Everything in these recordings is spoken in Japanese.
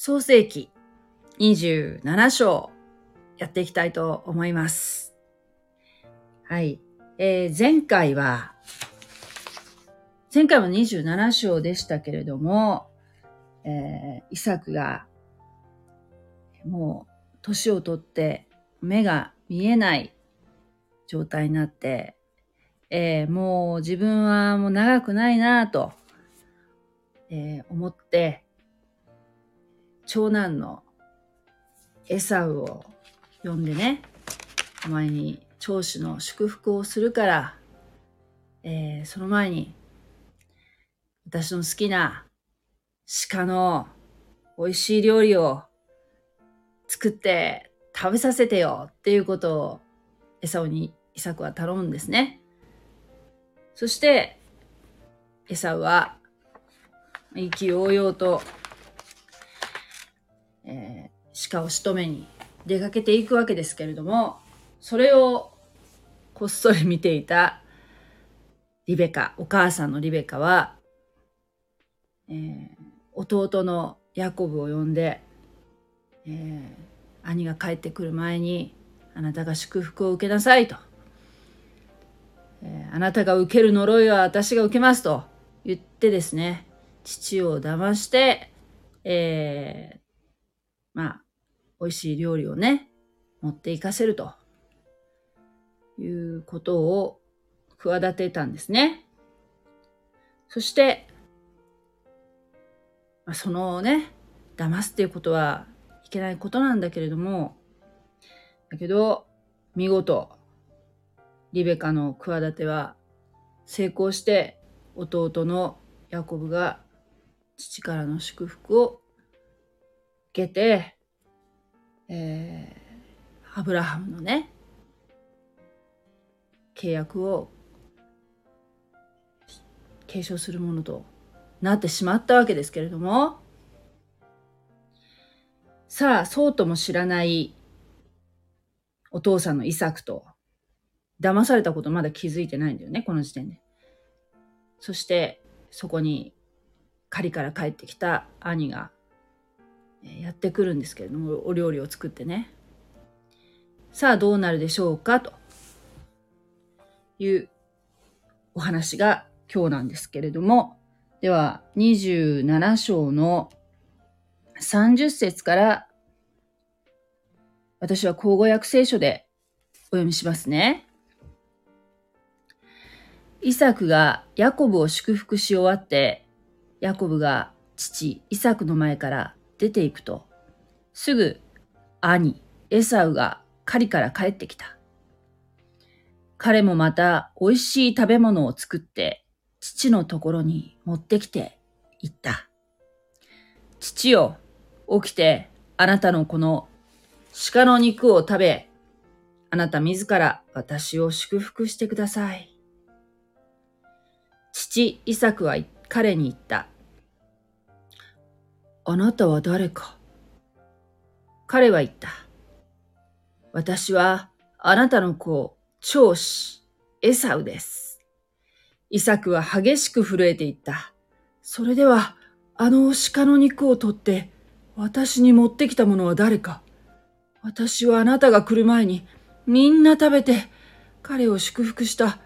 創世記27章やっていきたいと思います。はい。えー前回は、前回は27章でしたけれども、えーイサクが、もう、年をとって、目が見えない状態になって、えーもう自分はもう長くないなぁと、えー思って、長男のエサウを呼んでね、お前に長子の祝福をするから、えーその前に、私の好きな鹿の美味しい料理を作って食べさせてよっていうことをエサウにイサクは頼むんですね。そして、エサウは意気揚々と、えー鹿を仕留めに出かけていくわけですけれども、それをこっそり見ていたリベカ、お母さんのリベカは、えー弟のヤコブを呼んで、えー兄が帰ってくる前に、あなたが祝福を受けなさいと。えーあなたが受ける呪いは私が受けますと言ってですね、父を騙して、えーまあ、美味しい料理をね、持っていかせるということを企てたんですね。そして、まあ、そのね、騙すっていうことはいけないことなんだけれども、だけど、見事、リベカの企ては成功して、弟のヤコブが父からの祝福をけて、えー、アブラハムのね、契約を継承するものとなってしまったわけですけれども、さあ、そうとも知らないお父さんのイサクと、騙されたことまだ気づいてないんだよね、この時点で。そして、そこに狩りから帰ってきた兄が、やってくるんですけれども、お料理を作ってね。さあ、どうなるでしょうか？というお話が今日なんですけれども、では、27章の30節から、私は口語訳聖書でお読みしますね。イサクがヤコブを祝福し終わって、ヤコブが父イサクの前から出ていくと、すぐ兄エサウが狩りから帰ってきた。彼もまた美味しい食べ物を作って父のところに持ってきて言った。父よ、起きてあなたのこの鹿の肉を食べ、あなた自ら私を祝福してください。父イサクは彼に言った。あなたは誰か？彼は言った。私はあなたの子、長子、エサウです。イサクは激しく震えていった。それでは、あの鹿の肉を取って、私に持ってきたものは誰か？私はあなたが来る前に、みんな食べて、彼を祝福した。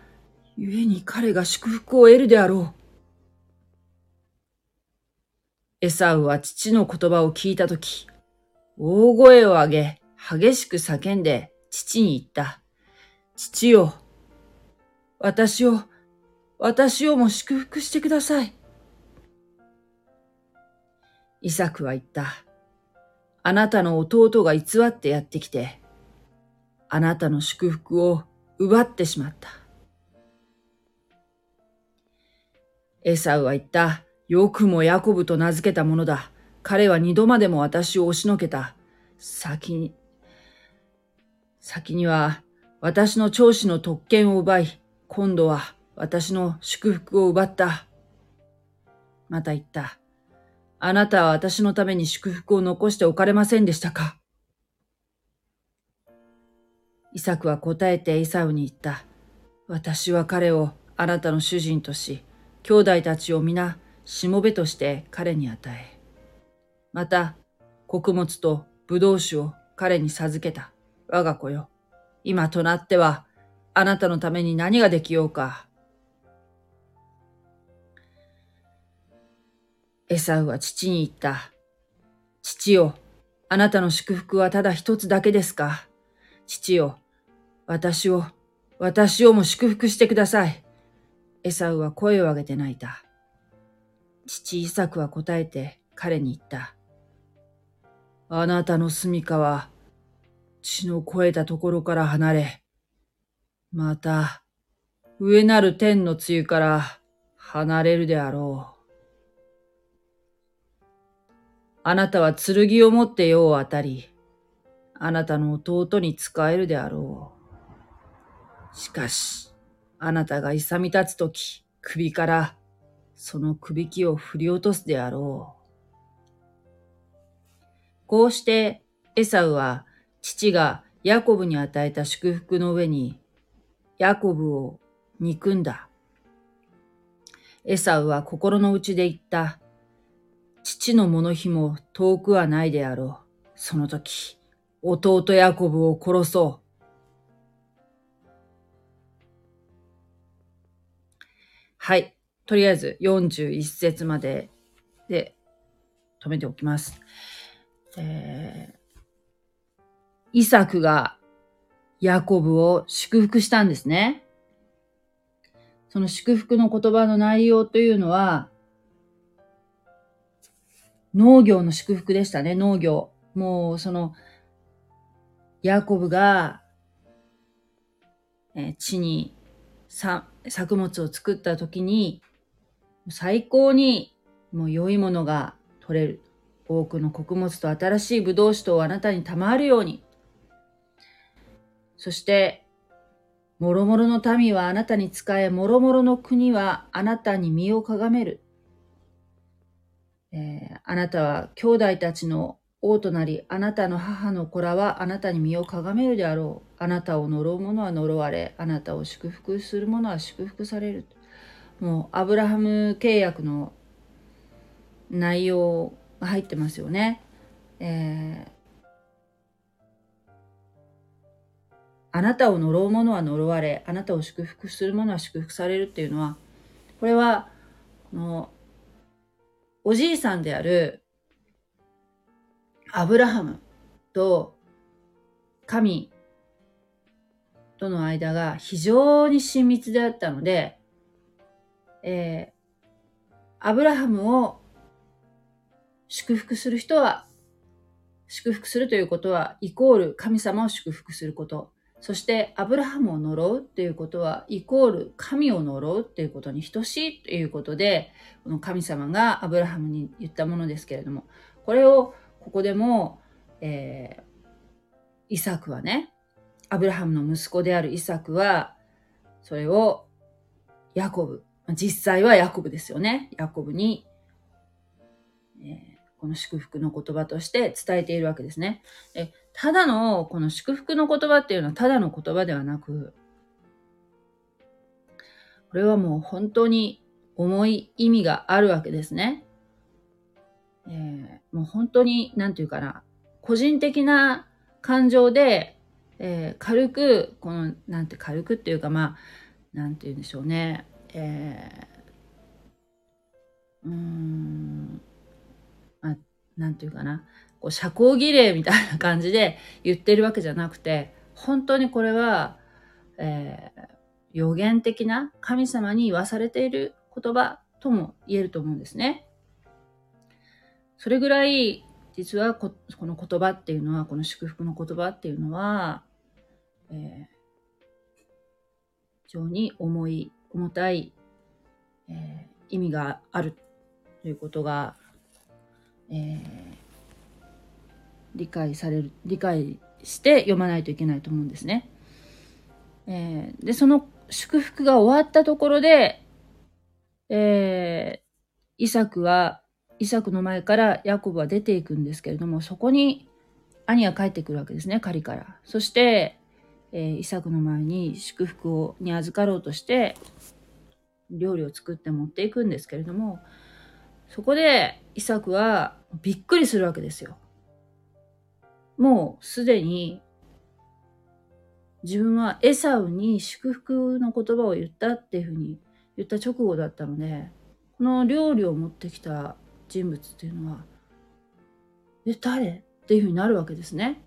故に彼が祝福を得るであろう。エサウは父の言葉を聞いたとき、大声を上げ、激しく叫んで父に言った。父よ、私を、私をも祝福してください。イサクは言った。あなたの弟が偽ってやってきて、あなたの祝福を奪ってしまった。エサウは言った。よくもヤコブと名付けたものだ。彼は二度までも私を押しのけた。先に、先には私の長子の特権を奪い、今度は私の祝福を奪った。また言った。あなたは私のために祝福を残しておかれませんでしたか？イサクは答えてイサウに言った。私は彼をあなたの主人とし、兄弟たちを皆しもべとして彼に与え、また穀物と葡萄酒を彼に授けた。我が子よ。今となっては、あなたのために何ができようか。エサウは父に言った。父よ、あなたの祝福はただ一つだけですか。父よ、私を、私をも祝福してください。エサウは声を上げて泣いた。父イサクは答えて彼に言った。あなたの住処は血の肥えたところから離れ、また上なる天の露から離れるであろう。あなたは剣を持って世を当たり、あなたの弟に仕えるであろう。しかし、あなたが勇み立つとき、首からその首輝を振り落とすであろう。こうしてエサウは父がヤコブに与えた祝福の上にヤコブを憎んだ。エサウは心の内で言った。父の物日も遠くはないであろう。その時、弟ヤコブを殺そう。はい。とりあえず41節までで止めておきます。えー、イサクがヤコブを祝福したんですね。その祝福の言葉の内容というのは、農業の祝福でしたね、農業。もうその、ヤコブが、え地に作物を作った時に、最高にもう良いものが取れる。多くの穀物と新しい葡萄酒とあなたに賜るように。そして、もろもろの民はあなたに仕え、もろもろの国はあなたに身をかがめる。えー、あなたは兄弟たちの王となり、あなたの母の子らはあなたに身をかがめるであろう。あなたを呪う者は呪われ、あなたを祝福する者は祝福される。もう、アブラハム契約の内容が入ってますよね。えー、あなたを呪う者は呪われ、あなたを祝福する者は祝福されるっていうのは、これは、のおじいさんであるアブラハムと神との間が非常に親密であったので、えー、アブラハムを祝福する人は、祝福するということは、イコール神様を祝福すること。そして、アブラハムを呪うっていうことは、イコール神を呪うっていうことに等しいということで、この神様がアブラハムに言ったものですけれども、これをここでも、えー、イサクはね、アブラハムの息子であるイサクは、それをヤコブ、実際はヤコブですよね。ヤコブに、えー、この祝福の言葉として伝えているわけですね。でただの、この祝福の言葉っていうのはただの言葉ではなく、これはもう本当に重い意味があるわけですね。えー、もう本当に、なんていうかな、個人的な感情で、えー、軽く、この、なんて軽くっていうか、まあ、なんて言うんでしょうね、えー、うーん、まあ、なんていうかな、こう社交儀礼みたいな感じで言ってるわけじゃなくて、本当にこれは、えー、予言的な神様に言わされている言葉とも言えると思うんですね。それぐらい、実はこの言葉っていうのは、この祝福の言葉っていうのは、えー、非常に重い、重たい、えー、意味があるということが、えー、理解される、理解して読まないといけないと思うんですね。えー、で、その祝福が終わったところで、えー、イサクはイサクの前からヤコブは出ていくんですけれども、そこに兄が帰ってくるわけですね、狩りから。そして、えー、イサクの前に祝福をに預かろうとして、料理を作って持っていくんですけれども、そこでイサクはびっくりするわけですよ。もうすでに自分はエサウに祝福の言葉を言ったっていうふうに言った直後だったので、この料理を持ってきた人物っていうのは、え、誰？っていうふうになるわけですね。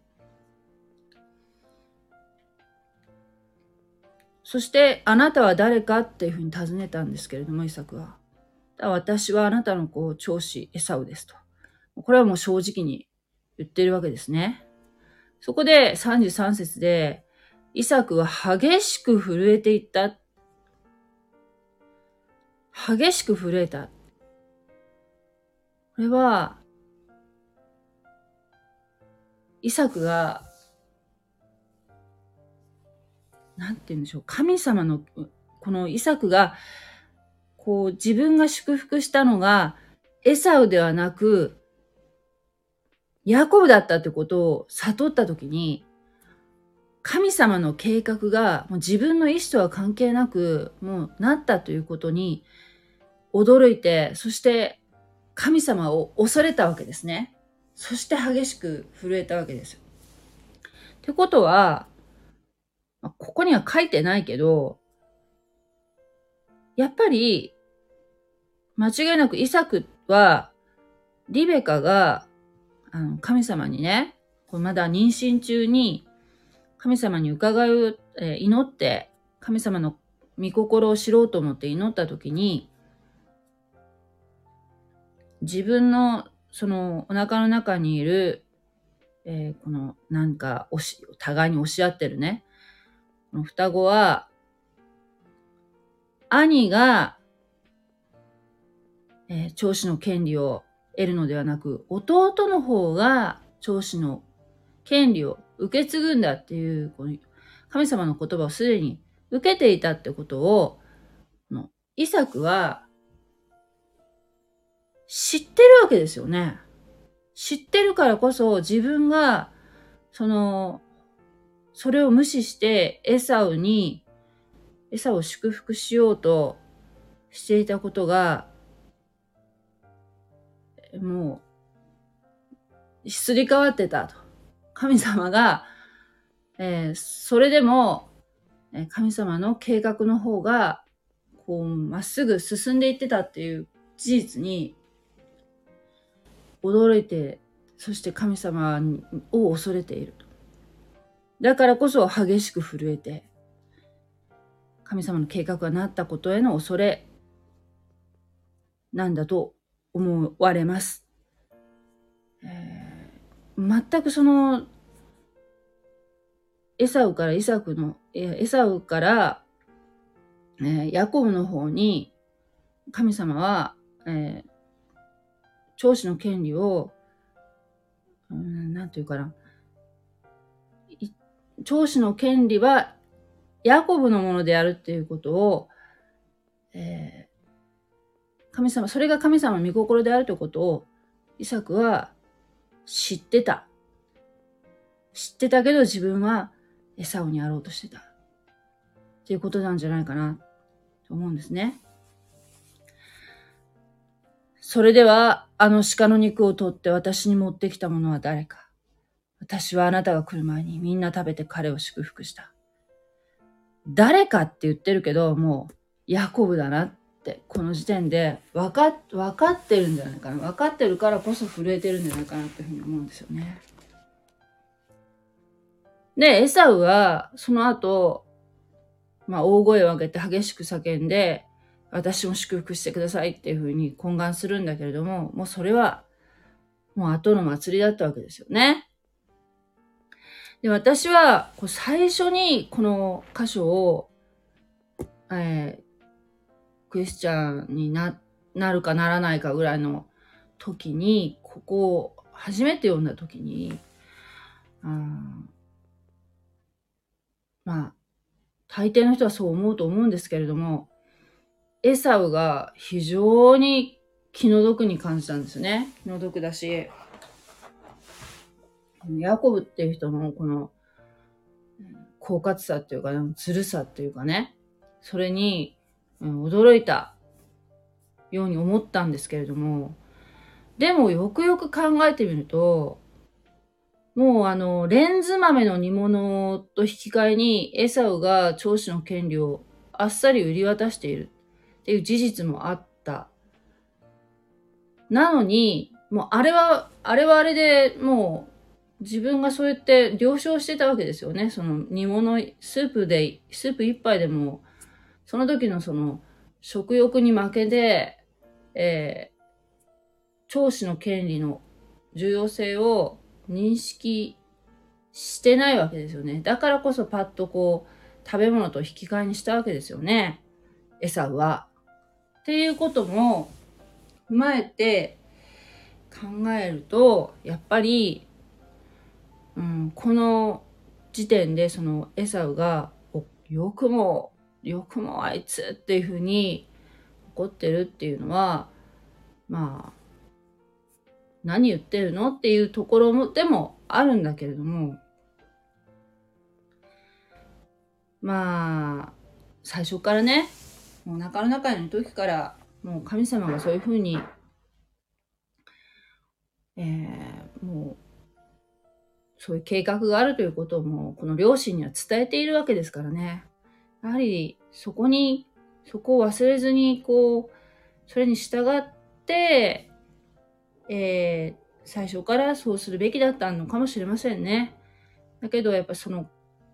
そして、あなたは誰かっていうふうに尋ねたんですけれども、イサクは。私はあなたの子、長子、エサウですと。これはもう正直に言ってるわけですね。そこで33節で、イサクは激しく震えていった。激しく震えた。これは、イサクが、なんて言うんでしょう、神様の、このイサクが、こう自分が祝福したのが、エサウではなく、ヤコブだったってことを悟ったときに、神様の計画がもう自分の意思とは関係なく、もうなったということに驚いて、そして神様を恐れたわけですね。そして激しく震えたわけです。ってことは、ここには書いてないけど、やっぱり、間違いなくイサクは、リベカがあの、神様にね、こまだ妊娠中に、神様に伺いを、えー、祈って、神様の御心を知ろうと思って祈った時に、自分のそのお腹の中にいる、えー、このなんか押し、互いに押し合ってるね、双子は、兄が、えー、長子の権利を得るのではなく、弟の方が長子の権利を受け継ぐんだっていう、この神様の言葉をすでに受けていたってことを、のイサクは知ってるわけですよね。知ってるからこそ自分が、その、それを無視してエサウに、エサを祝福しようとしていたことがもう、すり替わってたと。神様が、えー、それでも、神様の計画の方が、こう、まっすぐ進んでいってたっていう事実に、驚いて、そして神様を恐れていると。だからこそ激しく震えて、神様の計画がなったことへの恐れなんだと思われます。えー、全くその、エサウからイサクの、エサウから、えー、ヤコブの方に、神様は、えー、長子の権利を、うん、なんていうかな、長子の権利はヤコブのものであるっていうことを、えー神様、それが神様の御心であるということを、イサクは知ってた。知ってたけど自分はエサオにやろうとしてた。っていうことなんじゃないかな、と思うんですね。それでは、あの鹿の肉を取って私に持ってきたものは誰か。私はあなたが来る前にみんな食べて彼を祝福した。誰かって言ってるけど、もう、ヤコブだなってこの時点で分か分かってるんじゃないかな分かってるからこそ震えてるんじゃないかなっていうふうに思うんですよね。で、エサウはその後、まあ大声を上げて激しく叫んで、私も祝福してくださいっていうふうに懇願するんだけれども、もうそれはもう後の祭りだったわけですよね。で、私はこう最初にこの箇所を、えクリスチャンにな、なるかならないかぐらいの時に、ここを初めて読んだ時に、うん、まあ、大抵の人はそう思うと思うんですけれども、エサウが非常に気の毒に感じたんですね。気の毒だし、ヤコブっていう人のこの、狡猾さっていうか、ずるさっていうかね、それにうん、驚いたように思ったんですけれども、でもよくよく考えてみると、もうあの、レンズ豆の煮物と引き換えにエサウが長子の権利をあっさり売り渡している。っていう事実もあった。なのに、もうあれは、あれはあれでもう自分がそうやって了承してたわけですよね。その煮物、スープで、スープ一杯でも、その時のその食欲に負けて、えー、長子の権利の重要性を認識してないわけですよね。だからこそパッとこう、食べ物と引き換えにしたわけですよね。餌は。っていうことも踏まえて考えると、やっぱり、うん、この時点でそのエサウが、よくも、よくもあいつっていうふうに怒ってるっていうのは、まあ、何言ってるのっていうところもでもあるんだけれども、まあ、最初からね、もう中の中の時から、もう神様がそういうふうに、えー、もう、そういう計画があるということも、この両親には伝えているわけですからね。やはり、そこに、そこを忘れずに、こう、それに従って、えー、最初からそうするべきだったのかもしれませんね。だけど、やっぱその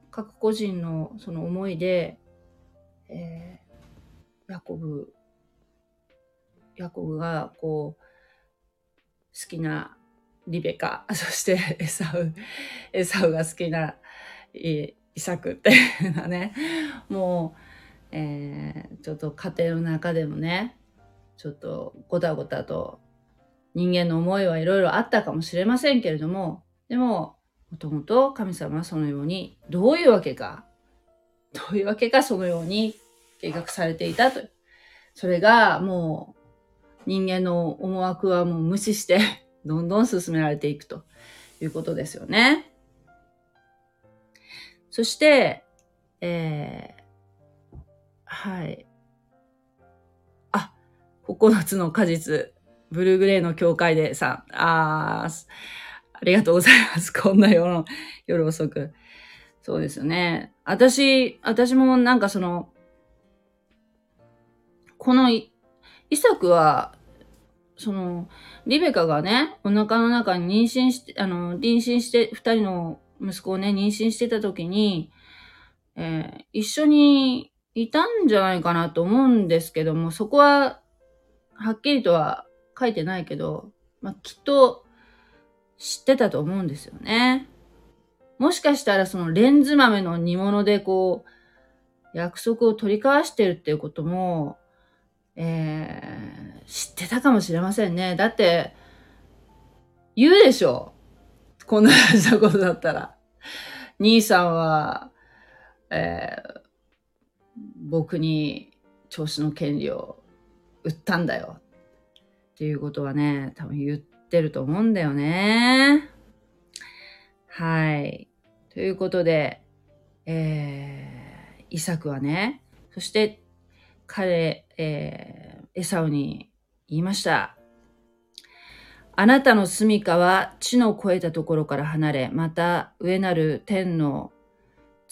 各個人のその思いで、えー、ヤコブ、ヤコブがこう、好きなリベカ、そしてエサウ、エサウが好きなイサクっていうのはね、もう、えー、ちょっと家庭の中でもね、ちょっとごたごたと人間の思いはいろいろあったかもしれませんけれども、でも、もともと神様はそのように、どういうわけか、どういうわけかそのように計画されていたと。それがもう人間の思惑はもう無視してどんどん進められていくということですよね。そして、えー、はい。あ、9つの果実。ブルーグレーの教会でさ、あ、ありがとうございます。こんな夜夜遅く。そうですよね。私、私もなんかその、このイサクは、その、リベカがね、お腹の中に妊娠して、あの、妊娠して、二人の息子をね、妊娠してた時に、えー、一緒にいたんじゃないかなと思うんですけども、そこは、はっきりとは書いてないけど、まあ、きっと知ってたと思うんですよね。もしかしたらそのレンズ豆の煮物でこう、約束を取り交わしてるっていうことも、えー、知ってたかもしれませんね。だって、言うでしょ。こんなしたことだったら。兄さんは、えー、僕に調子の権利を売ったんだよ。っていうことはね、多分言ってると思うんだよね。はい。ということで、えー、イサクはね、そして彼、えー、エサウに言いました。あなたの住処は地の越えたところから離れ、また上なる天の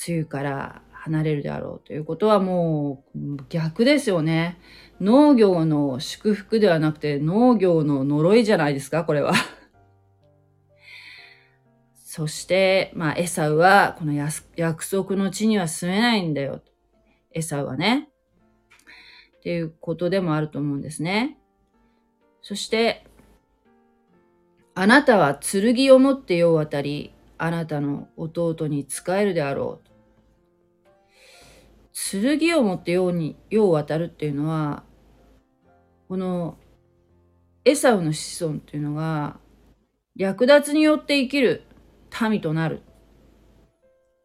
梅雨から離れるであろうということはもう逆ですよね。農業の祝福ではなくて農業の呪いじゃないですか、これは。そして、まあ、エサウは、この約束の地には住めないんだよ。エサウはね。っていうことでもあると思うんですね。そして、あなたは剣を持って世を渡り、あなたの弟に仕えるであろう。剣を持って世に、世を渡るっていうのは、このエサウの子孫っていうのが略奪によって生きる民となる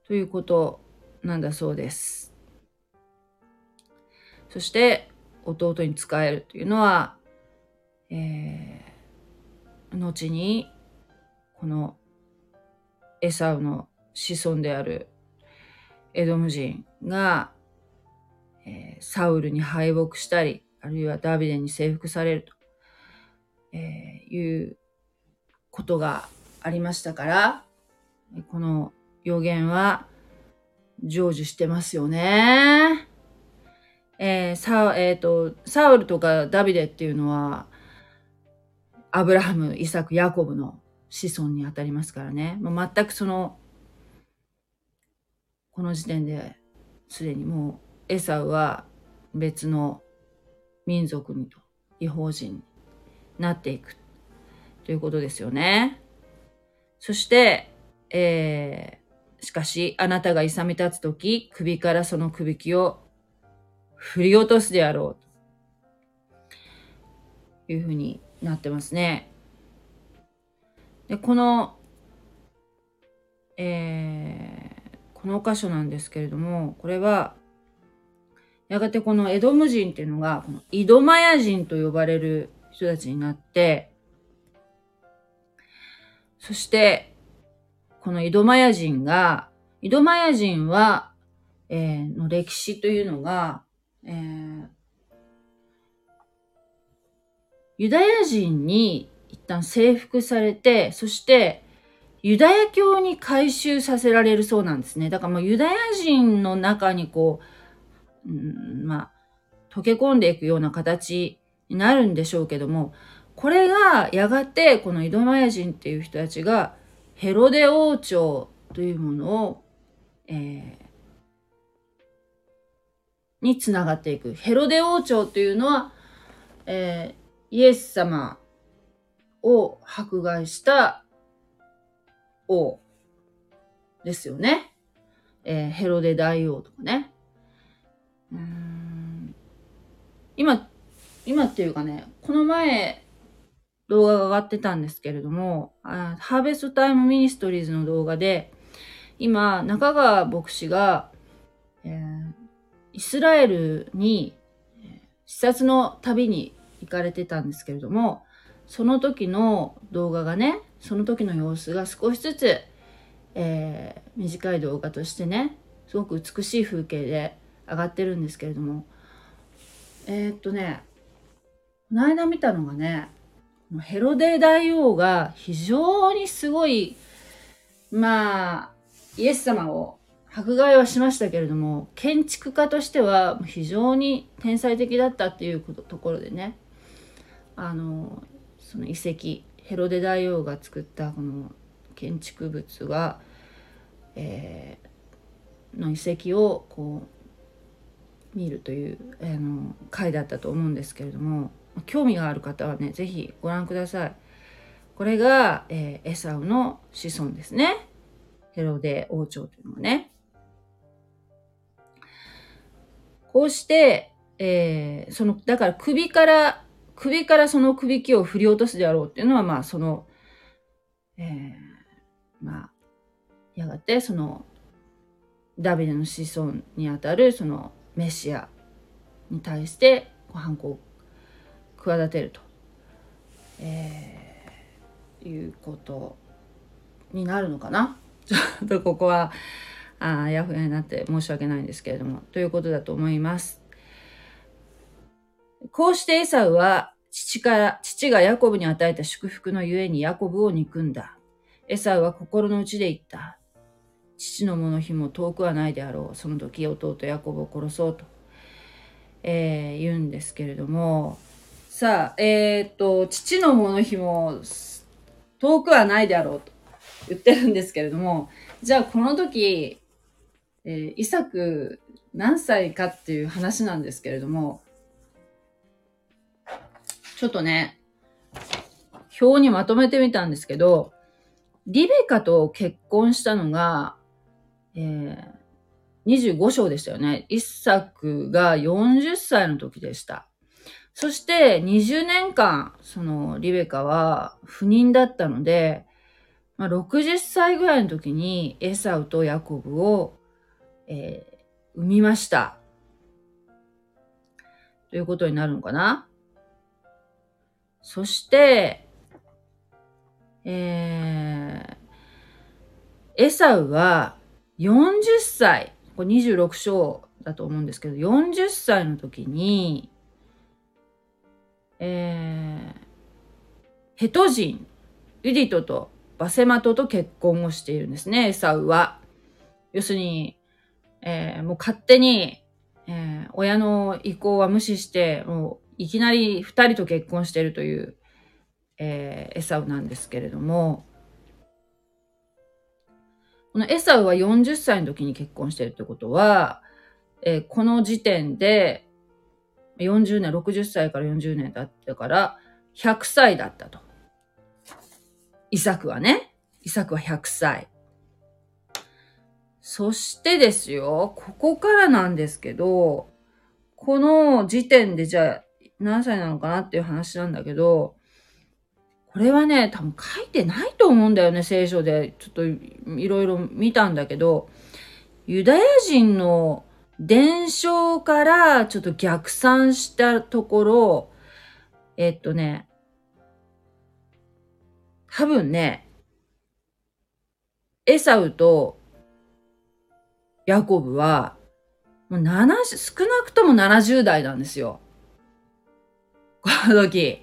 ということなんだそうです。そして弟に仕えるというのは、えー、後にこのエサウの子孫であるエドム人が、えー、サウルに敗北したりあるいはダビデに征服されると、え、いうことがありましたから、この予言は成就してますよね。えー、サえーと、サウルとかダビデっていうのは、アブラハム、イサク、ヤコブの子孫にあたりますからね。まあ、全くその、この時点ですでにもうエサウは別の民族にと違法人になっていくということですよね。そして、えー、しかしあなたが勇み立つとき首からその首輝を振り落とすであろうというふうになってますね。で、この、えー、この箇所なんですけれども、これは、やがてこのエドム人っていうのが、この井戸マヤ人と呼ばれる人たちになって、そして、この井戸マヤ人が、井戸マヤ人は、えー、の歴史というのが、えー、ユダヤ人に一旦征服されて、そしてユダヤ教に改宗させられるそうなんですね。だからもうユダヤ人の中にこう、うん、まあ、溶け込んでいくような形になるんでしょうけども、これがやがてこのイドマヤ人っていう人たちがヘロデ王朝というものを、えー、につながっていく。ヘロデ王朝というのは、えー、イエス様を迫害した王ですよね。えー、ヘロデ大王とかね。うん今、今っていうかね、この前動画が上がってたんですけれども、あハーベストタイムミニストリーズの動画で、今、中川牧師が、えー、イスラエルに視察の旅に行かれてたんですけれども、その時の動画がね、その時の様子が少しずつ、えー、短い動画としてね、すごく美しい風景で上がってるんですけれども、えー、っとね、この間見たのがね、ヘロデ大王が非常にすごい、まあ、イエス様を迫害はしましたけれども、建築家としては非常に天才的だったっていうところでね、あの、その遺跡、ヘロデ大王が作ったこの建築物が、えー、の遺跡をこう見るという、あの回だったと思うんですけれども興味がある方はね是非ご覧ください。これが、えー、エサウの子孫ですね。ヘロデ王朝というのはね。こうして、えー、その、だから首から、首からその首輝を振り落とすであろうっていうのは、まあ、その、えー、まあ、やがてその、ダビデの子孫にあたるそのメシアに対して反抗を企てると、えー、いうことになるのかな。ちょっとここはあやふやになって申し訳ないんですけれども、ということだと思います。こうしてエサウは父から、父がヤコブに与えた祝福のゆえにヤコブを憎んだ。エサウは心の内で言った。父のもの日も遠くはないであろう。その時弟ヤコブを殺そうと、えー、言うんですけれども、さあ、えっ、と、父のもの日も遠くはないであろうと言ってるんですけれども、じゃあこの時、えー、イサク何歳かっていう話なんですけれども、ちょっとね、表にまとめてみたんですけど、リベカと結婚したのが、えー、25章でしたよね。イサクが40歳の時でした。そして20年間、そのリベカは不妊だったので、まあ、60歳ぐらいの時にエサウとヤコブをえー、産みました。ということになるのかな？そして、えー、エサウは40歳、これ26章だと思うんですけど、40歳の時に、えー、ヘト人、ユディトとバセマトと結婚をしているんですね、エサウは。要するに、えー、もう勝手に、えー、親の意向は無視して、もういきなり二人と結婚してるという、えー、エサウなんですけれども、このエサウは40歳の時に結婚してるってことは、えー、この時点で、40年、60歳から40年だったから、100歳だったと。イサクはね。イサクは100歳。そしてですよ、ここからなんですけど、この時点でじゃあ何歳なのかなっていう話なんだけど、これはね、多分書いてないと思うんだよね、聖書で。ちょっといろいろ見たんだけど、ユダヤ人の伝承からちょっと逆算したところ、えっとね、多分ね、エサウとヤコブは、もう7、少なくとも70代なんですよ。この時。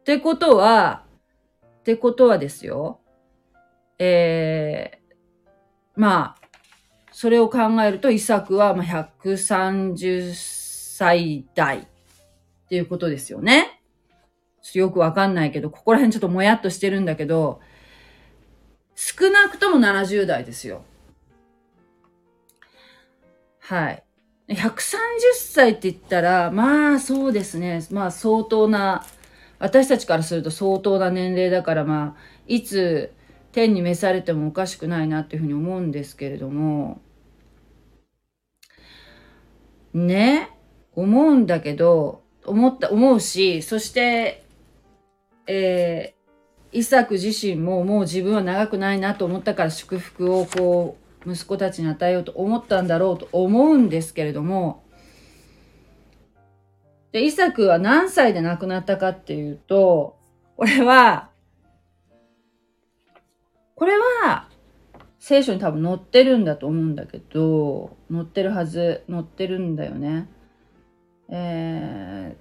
ってことは、ってことはですよ。えー、まあ、それを考えると、イサクはま130歳代っていうことですよね。よくわかんないけど、ここら辺ちょっともやっとしてるんだけど、少なくとも70代ですよ。はい。130歳って言ったら、まあそうですね。まあ相当な私たちからすると相当な年齢だからまあいつ天に召されてもおかしくないなっていうふうに思うんですけれどもね思うんだけど思った思うしそしてえー、イサク自身ももう自分は長くないなと思ったから祝福をこう息子たちに与えようと思ったんだろうと思うんですけれどもで、イサクは何歳で亡くなったかっていうと、これは、これは、聖書に多分載ってるんだと思うんだけど、載ってるはず、載ってるんだよね。え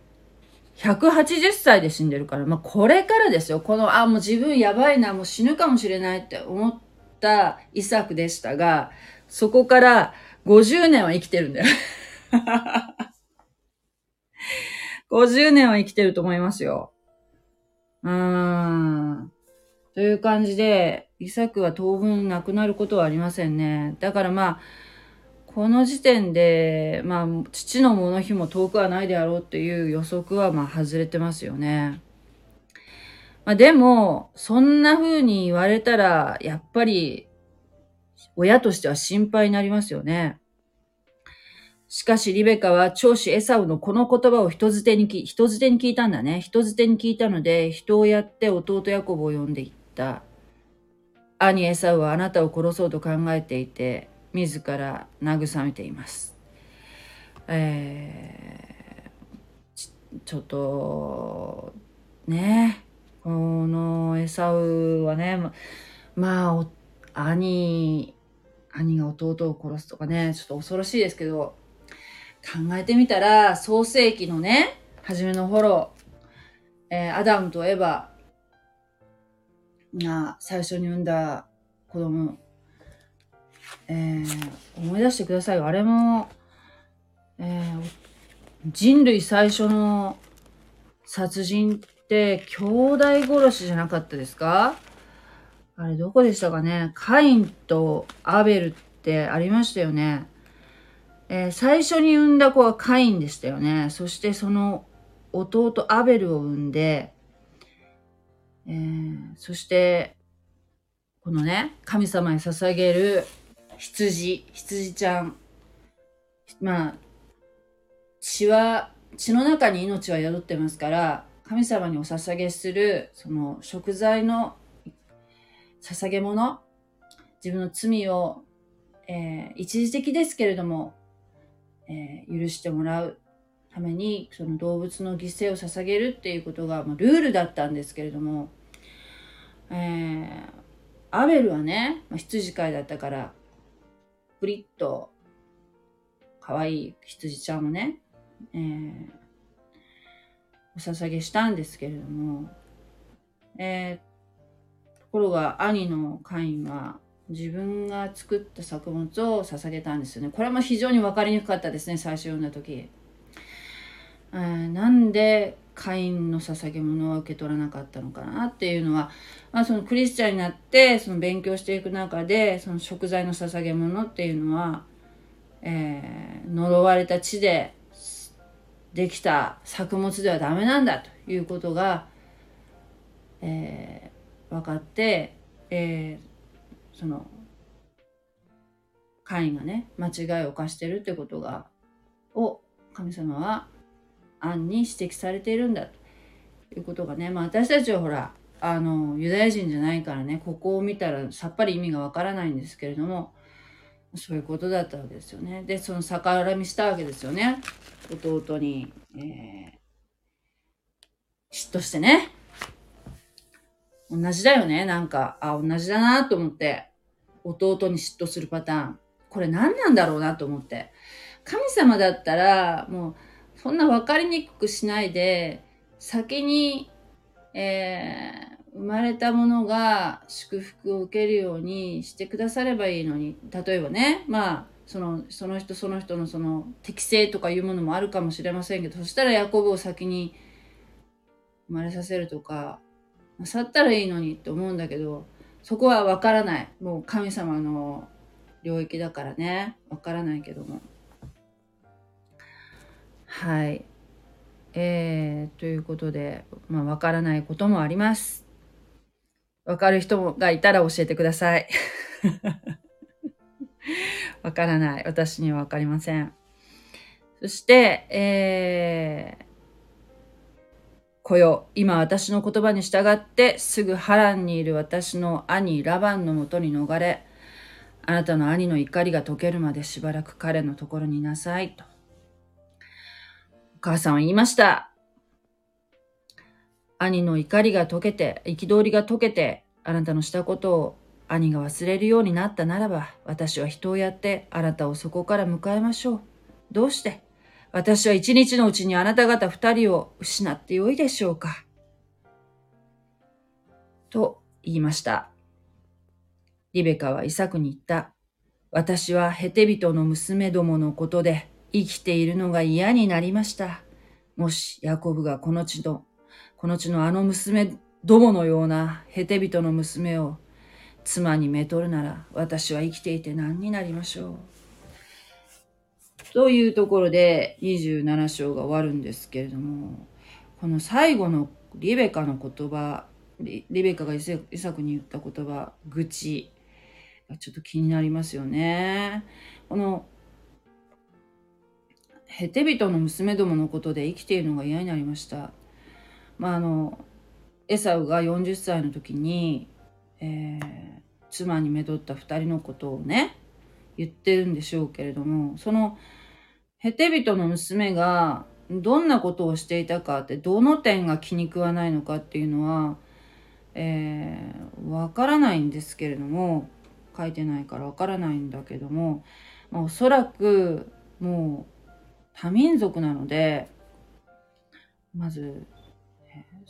ー、180歳で死んでるから、まあ、これからですよ。この、あ、もう自分やばいな、もう死ぬかもしれないって思ったイサクでしたが、そこから50年は生きてるんだよ。50年は生きてると思いますよ。うーん。という感じで、イサクは当分亡くなることはありませんね。だからまあ、この時点で、まあ、父のもの日も遠くはないであろうっていう予測はまあ外れてますよね。まあでも、そんな風に言われたら、やっぱり、親としては心配になりますよね。しかしリベカは長子エサウのこの言葉を人づてに聞人づてに聞いたんだね。人づてに聞いたので、人をやって弟ヤコブを呼んでいった。兄エサウはあなたを殺そうと考えていて、自ら慰めています。えー、ちちょっと、ねえこのエサウはね、まあ、兄、兄が弟を殺すとかね、ちょっと恐ろしいですけど、考えてみたら、創世紀のね、初めの頃、えー、アダムとエヴァが最初に産んだ子供、えー、思い出してください。あれも、えー、人類最初の殺人兄弟殺しじゃなかったですか？あれどこでしたかね？カインとアベルってありましたよね。えー、最初に産んだ子はカインでしたよね。そしてその弟アベルを産んで、えー、そして、このね、神様に捧げる羊、羊ちゃん。まあ、血は、血の中に命は宿ってますから、神様にお捧げする、その食材の捧げ物、自分の罪を、えー、一時的ですけれども、えー、許してもらうためにその動物の犠牲を捧げるっていうことが、まあ、ルールだったんですけれども、えー、アベルはね、まあ、羊飼いだったからプリッと可愛い羊ちゃんをね、えー、お捧げしたんですけれども、えー、ころが兄のカインは自分が作った作物を捧げたんですよね。これも非常に分かりにくかったですね、最初読んだ時。えー、なんでカインの捧げ物を受け取らなかったのかなっていうのは、まあ、そのクリスチャンになってその勉強していく中でその食材の捧げ物っていうのは、えー、呪われた地でできた作物ではダメなんだということが、えー、分かって、えー、そのカインがね間違いを犯してるってことがを神様は案に指摘されているんだということがね、まあ私たちはほら、あの、ユダヤ人じゃないからね、ここを見たらさっぱり意味がわからないんですけれども、そういうことだったわけですよね。で、その逆恨みしたわけですよね。弟に、えー、嫉妬してね。同じだよね。なんか、あ、同じだなと思って。弟に嫉妬するパターン。これ何なんだろうなと思って。神様だったら、もう、そんな分かりにくくしないで、先に、えー、生まれたものが祝福を受けるようにしてくださればいいのに、例えばね、まあ、その、その人その人のその適性とかいうものもあるかもしれませんけど、そしたらヤコブを先に生まれさせるとか、去ったらいいのにって思うんだけど、そこはわからない。もう神様の領域だからね、わからないけども。はい。えー、ということで、まあ、わからないこともあります。わかる人がいたら教えてください。わからない。私にはわかりません。そして、えー、こよ、今私の言葉に従ってすぐ波乱にいる私の兄ラバンのもとに逃れ、あなたの兄の怒りが解けるまでしばらく彼のところにいなさいと。お母さんは言いました。兄の怒りが解けて、憤りが解けて、あなたのしたことを兄が忘れるようになったならば、私は人をやってあなたをそこから迎えましょう。どうして？私は一日のうちにあなた方二人を失ってよいでしょうか？と言いました。リベカはイサクに言った。私はヘテビトの娘どものことで生きているのが嫌になりました。もし、ヤコブがこの地の、この地のあの娘どものようなヘテ人の娘を妻にめとるなら、私は生きていて何になりましょう。というところで27章が終わるんですけれども、この最後のリベカの言葉、リベカがイサクに言った言葉、愚痴がちょっと気になりますよね。このヘテ人の娘どものことで生きているのが嫌になりました。まあ、あの、エサウが40歳の時に、えー、妻にめとった二人のことをね、言ってるんでしょうけれども、その、ヘテ人の娘がどんなことをしていたかって、どの点が気に食わないのかっていうのは、えー、からないんですけれども、書いてないからわからないんだけども、まあ、おそらく、もう、多民族なので、まず、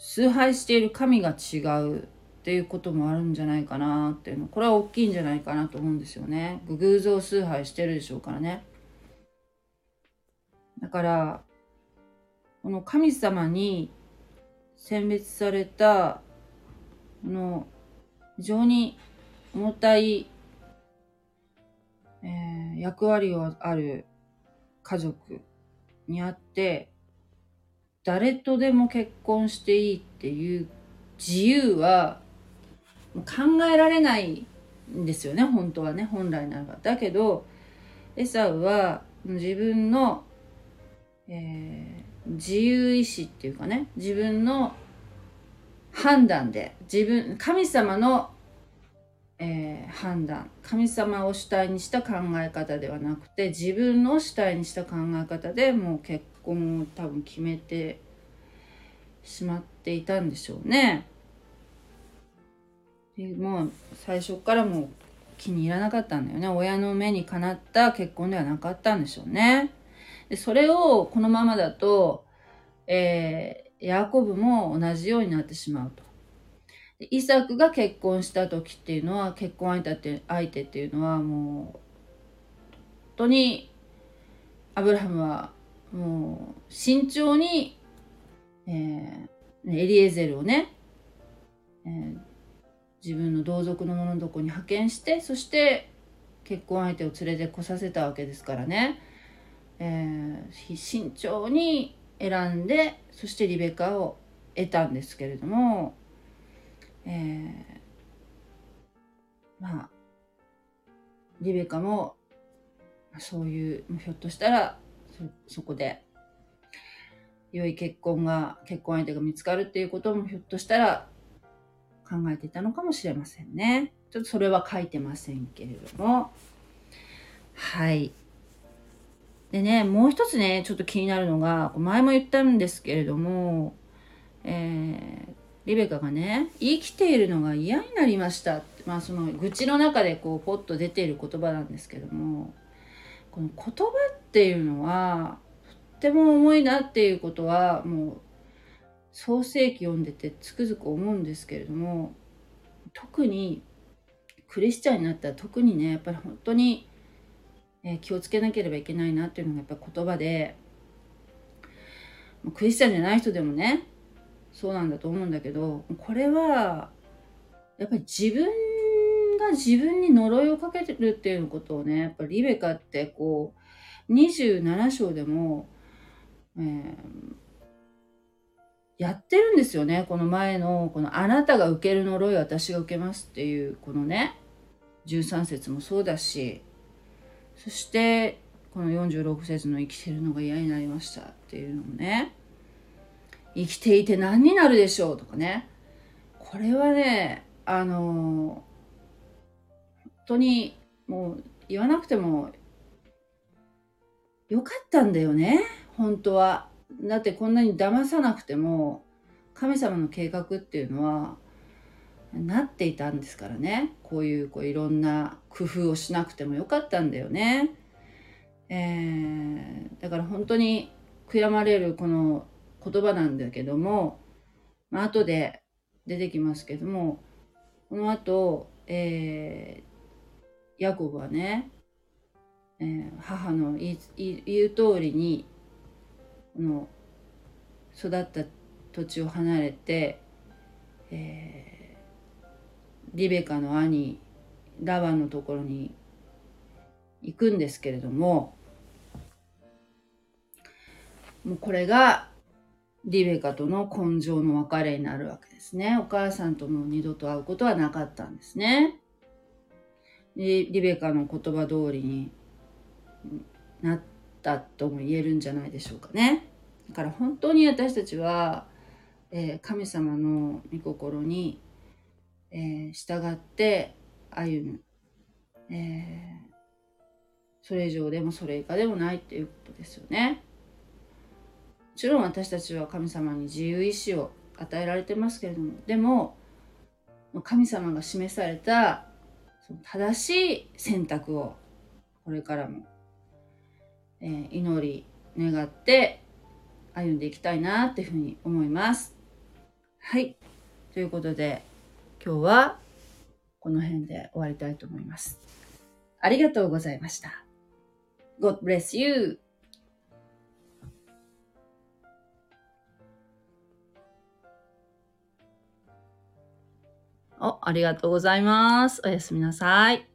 崇拝している神が違うっていうこともあるんじゃないかなっていうの、これは大きいんじゃないかなと思うんですよね。偶像崇拝してるでしょうからね。だから、この神様に選別された、この非常に重たい、えー、役割をある家族にあって、誰とでも結婚していいっていう自由は考えられないんですよね、本当はね、本来ならば。だけど、エサウは自分の、えー、自由意志っていうかね、自分の判断で、自分、神様のえー、判断神様を主体にした考え方ではなくて自分の主体にした考え方でもう結婚を多分決めてしまっていたんでしょうね。でもう最初からもう気に入らなかったんだよね親の目にかなった結婚ではなかったんでしょうね。でそれをこのままだと、えー、ヤコブも同じようになってしまうと。イサクが結婚した時っていうのは結婚相手って相手っていうのはもう本当にアブラハムはもう慎重に、えー、エリエゼルをね、えー、自分の同族の者のとこに派遣してそして結婚相手を連れてこさせたわけですからね、えー、慎重に選んでそしてリベカを得たんですけれどもえー、まあ、リベカも、そういう、ひょっとしたら、そ、こで、良い結婚が、結婚相手が見つかるっていうこともひょっとしたら考えていたのかもしれませんね。ちょっとそれは書いてませんけれども。はい。でね、もう一つね、ちょっと気になるのが、前も言ったんですけれども、えー、リベカがね生きているのが嫌になりましたってまあその愚痴の中でこうポッと出ている言葉なんですけどもこの言葉っていうのはとっても重いなっていうことはもう創世記読んでてつくづく思うんですけれども特にクリスチャンになったら特にねやっぱり本当に、え、気をつけなければいけないなっていうのがやっぱ言葉でクリスチャンじゃない人でもねそうなんだと思うんだけどこれはやっぱり自分が自分に呪いをかけてるっていうことをねやっぱリベカってこう27章でも、えー、やってるんですよねこの前のこの「あなたが受ける呪い私が受けます」っていうこのね13節もそうだしそしてこの46節の「生きてるのが嫌になりました」っていうのもね生きていて何になるでしょうとかね。これはね、あの当にもう言わなくてもよかったんだよね、本当は。だってこんなに騙さなくても神様の計画っていうのはなっていたんですからね。こういうこういろんな工夫をしなくてもよかったんだよね。えー、だから本当に悔やまれるこの言葉なんだけども、まあ後で出てきますけども、この後、え、ヤコブはね、えー、母の言う通りに、この育った土地を離れて、えー、リベカの兄ラバンのところに行くんですけれどももうこれがリベカとの根性の別れになるわけですね。お母さんとも二度と会うことはなかったんですね。リベカの言葉通りになったとも言えるんじゃないでしょうかね。だから本当に私たちは、えー、神様の御心に、えー、従って歩む、えー、それ以上でもそれ以下でもないっていうことですよね。もちろん私たちは神様に自由意志を与えられてますけれどもでも神様が示されたその正しい選択をこれからも、えー、祈り願って歩んでいきたいなっていうふうに思います。はい。ということで今日はこの辺で終わりたいと思います。ありがとうございました。God bless you! お、ありがとうございます。おやすみなさい。